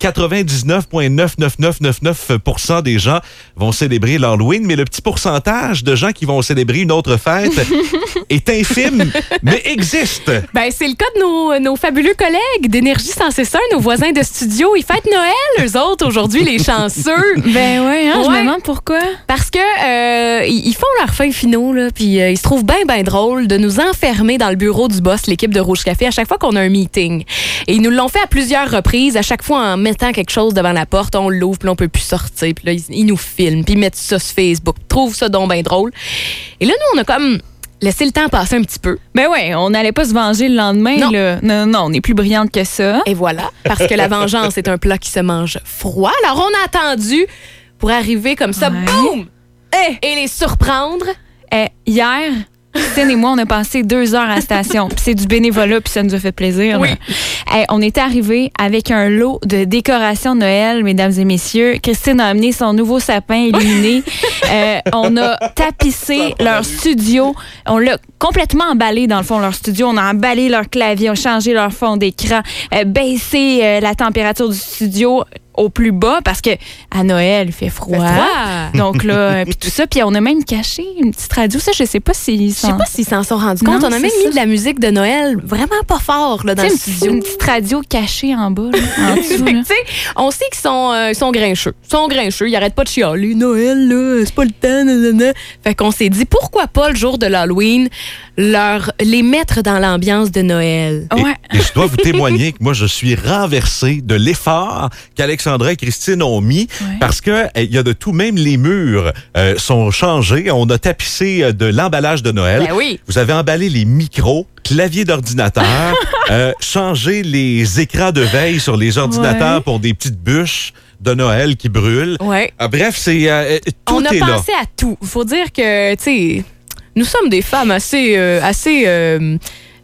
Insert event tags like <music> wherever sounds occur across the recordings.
99,99999% des gens vont célébrer l'Halloween, mais le petit pourcentage de gens qui vont célébrer une autre fête <laughs> est infime, mais existe. Ben, c'est le cas de nos, nos fabuleux collègues d'Énergie 161, nos voisins de studio. Ils fêtent Noël, eux autres, aujourd'hui, les chanceux. <laughs> Ben ouais, hein, je me Ouais. demande pourquoi. Parce que euh, ils font leurs fins finaux, là, puis euh, ils se trouvent bien, bien drôle de nous enfermer dans le bureau du boss, l'équipe de Rouge Café, à chaque fois qu'on a un meeting. Et ils nous l'ont fait à plusieurs reprises, à chaque fois en mettant quelque chose devant la porte, on l'ouvre, puis on peut plus sortir, puis là, ils, ils nous filment, puis ils mettent ça sur Facebook, trouvent ça donc bien drôle. Et là, nous, on a comme laissé le temps passer un petit peu. Ben ouais, on n'allait pas se venger le lendemain. Non. Là. Non, non, on est plus brillante que ça. Et voilà, parce que la <laughs> vengeance est un plat qui se mange froid. Alors, on a attendu pour arriver comme ça, Ouais. boum! Et les surprendre. Eh, hier, Christine et moi, on a passé deux heures à la station. C'est du bénévolat, puis ça nous a fait plaisir. Oui. on était arrivés avec un lot de décorations de Noël, mesdames et messieurs. Christine a amené son nouveau sapin illuminé. <laughs> Euh, on a tapissé leur studio. On l'a complètement emballé, dans le fond, leur studio. On a emballé leur clavier, on a changé leur fond d'écran, euh, baissé euh, la température du studio au plus bas parce que à Noël, il fait froid. froid. Donc là, euh, puis tout ça, puis on a même caché une petite radio. Ça, je sais pas si Je sais pas s'ils s'en sont rendus Non, compte. On a même ça. mis de la musique de Noël vraiment pas fort là, dans le studio. une petite radio cachée en bas, là, en <laughs> dessous. Fait là. tu sais, on sait qu'ils sont, euh, ils sont grincheux. Ils sont grincheux. Ils arrêtent pas de chialer. Noël, là, c'est pas le temps. nanana. Fait qu'on s'est dit, pourquoi pas le jour de l'Halloween, leur, les mettre dans l'ambiance de Noël? Et- Ouais. Et, je dois vous témoigner que moi, je suis renversé de l'effort qu'Alexandra et Christine ont mis Ouais. parce que eh, il y a de tout, même les murs euh, sont changés. On a tapissé euh, de l'emballage de Noël. Ben oui. Vous avez emballé les micros, claviers d'ordinateur, <laughs> euh, changé les écrans de veille sur les ordinateurs Ouais. pour des petites bûches de Noël qui brûlent. Ouais. Ah, bref, c'est euh, tout on a est là. pensé à tout. Il faut dire que, tu sais, nous sommes des femmes assez, assez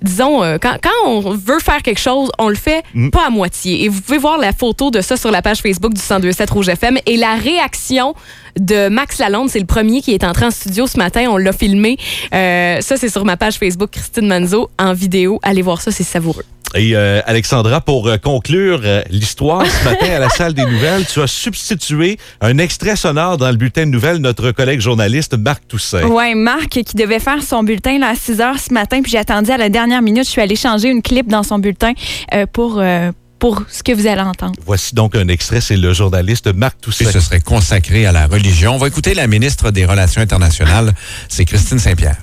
disons, euh, quand, quand on veut faire quelque chose, on le fait Mm. pas à moitié. Et vous pouvez voir la photo de ça sur la page Facebook du 1027 Rouge FM. Et la réaction de Max Lalonde, c'est le premier qui est entré en studio ce matin. On l'a filmé. Euh, ça, c'est sur ma page Facebook Christine Manzo en vidéo. Allez voir ça, c'est savoureux. Et euh, Alexandra, pour euh, conclure euh, l'histoire ce matin à la <laughs> salle des nouvelles, tu as substitué un extrait sonore dans le bulletin de nouvelles notre collègue journaliste Marc Toussaint. Ouais, Marc qui devait faire son bulletin là, à 6 heures ce matin, puis j'ai attendu à la dernière minute. Je suis allée changer une clip dans son bulletin euh, pour, euh, pour ce que vous allez entendre. Voici donc un extrait, c'est le journaliste Marc Toussaint. Et ce serait consacré à la religion. On va écouter la ministre des Relations internationales, c'est Christine Saint-Pierre.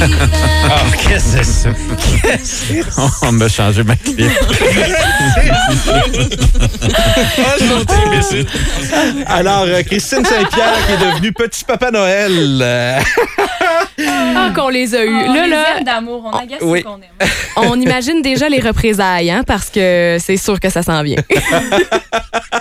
Ah, <laughs> qu'est-ce que c'est? Ça? Qu'est-ce que c'est ça? On m'a changé ma clip. <laughs> Alors, euh, Christine Saint-Pierre qui est devenue petit papa Noël. Ah, qu'on les a eus. là, là, d'amour, on agace oui. qu'on aime. on imagine déjà les représailles, hein, parce que c'est sûr que ça s'en vient. <laughs>